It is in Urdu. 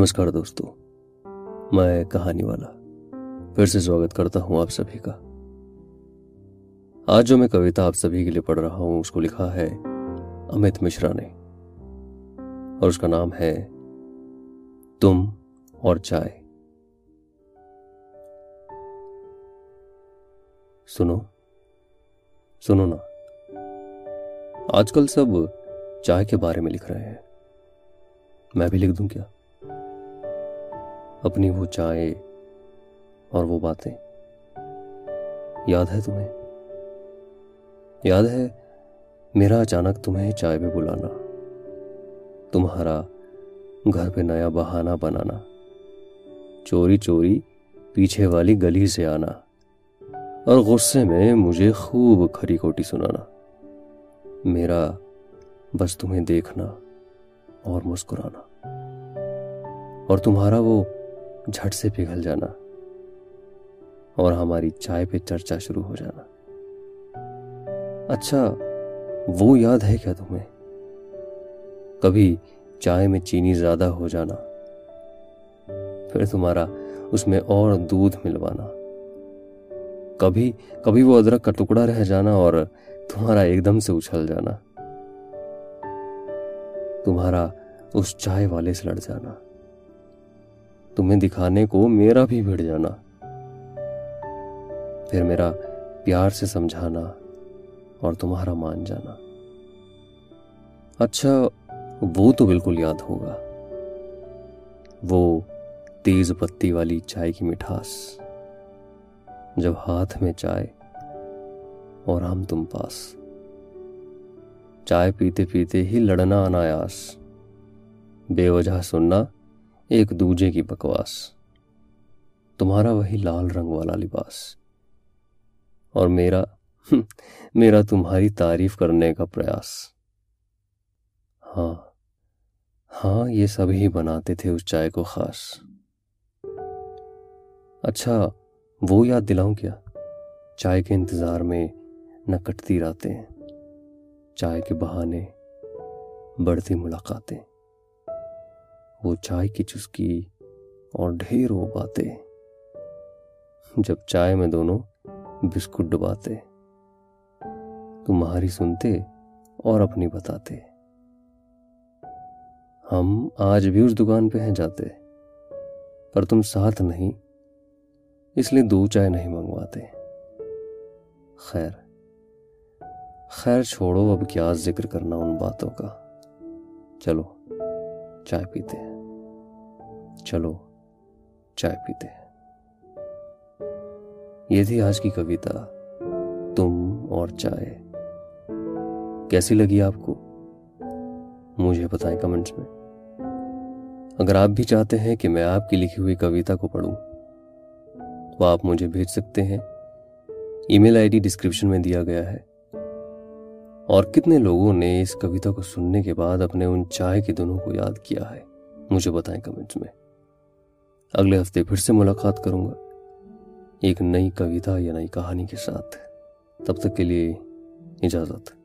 نمسکار دوستو، میں کہانی والا پھر سے سواگت کرتا ہوں آپ سبھی کا۔ آج جو میں کویتا آپ سبھی کے لیے پڑھ رہا ہوں، اس کو لکھا ہے امت مشرا نے اور اس کا نام ہے تم اور چائے۔ سنو سنو نا، آج کل سب چائے کے بارے میں لکھ رہے ہیں۔ میں بھی لکھ دوں کیا؟ اپنی وہ چائے اور وہ باتیں۔ یاد ہے تمہیں؟ یاد ہے میرا اچانک تمہیں چائے پہ بلانا، تمہارا گھر پہ نیا بہانہ بنانا، چوری چوری پیچھے والی گلی سے آنا اور غصے میں مجھے خوب کھری کوٹی سنانا۔ میرا بس تمہیں دیکھنا اور مسکرانا۔ اور تمہارا وہ جھٹ سے پگھل جانا اور ہماری چائے پہ چرچا شروع ہو جانا۔ اچھا وہ یاد ہے کیا تمہیں؟ کبھی چائے میں چینی زیادہ ہو جانا، پھر تمہارا اس میں اور دودھ ملوانا۔ کبھی کبھی وہ ادرک کا ٹکڑا رہ جانا اور تمہارا ایک دم سے اچھل جانا۔ تمہارا اس چائے والے سے لڑ جانا۔ تمہیں دکھانے کو میرا بھی بھڑ جانا۔ پھر میرا پیار سے سمجھانا اور تمہارا مان جانا۔ اچھا وہ تو بالکل یاد ہوگا۔ وہ تیز پتی والی چائے کی مٹھاس، جب ہاتھ میں چائے اور ہم تم پاس۔ چائے پیتے پیتے ہی لڑنا انایاس۔ بے وجہ سننا ایک دوجے کی بکواس۔ تمہارا وہی لال رنگ والا لباس۔ اور میرا میرا تمہاری تعریف کرنے کا پریاس۔ ہاں ہاں یہ سب ہی بناتے تھے اس چائے کو خاص۔ اچھا وہ یاد دلاؤں کیا؟ چائے کے انتظار میں نہ کٹتی راتیں۔ چائے کے بہانے بڑھتی ملاقاتیں۔ وہ چائے کی چسکی اور ڈھیروں باتیں۔ جب چائے میں دونوں بسکٹ ڈباتے، تمہاری سنتے اور اپنی بتاتے۔ ہم آج بھی اس دکان پہ ہیں جاتے، پر تم ساتھ نہیں، اس لیے دو چائے نہیں منگواتے۔ خیر خیر چھوڑو، اب کیا ذکر کرنا ان باتوں کا۔ چلو، چائے پیتے ہیں۔ چلو، چائے پیتے ہیں۔ یہ تھی آج کی کویتا۔ تم اور چائے۔ کیسی لگی آپ کو؟ مجھے بتائیں کمنٹس میں۔ اگر آپ بھی چاہتے ہیں کہ میں آپ کی لکھی ہوئی کویتا کو پڑھوں، تو آپ مجھے بھیج سکتے ہیں۔ ای میل آئی ڈی ڈسکرپشن میں دیا گیا ہے۔ اور کتنے لوگوں نے اس کویتا کو سننے کے بعد اپنے ان چائے کے دنوں کو یاد کیا ہے، مجھے بتائیں کمنٹس میں۔ اگلے ہفتے پھر سے ملاقات کروں گا۔ ایک نئی کویتا یا نئی کہانی کے ساتھ تب تک کے لیے اجازت۔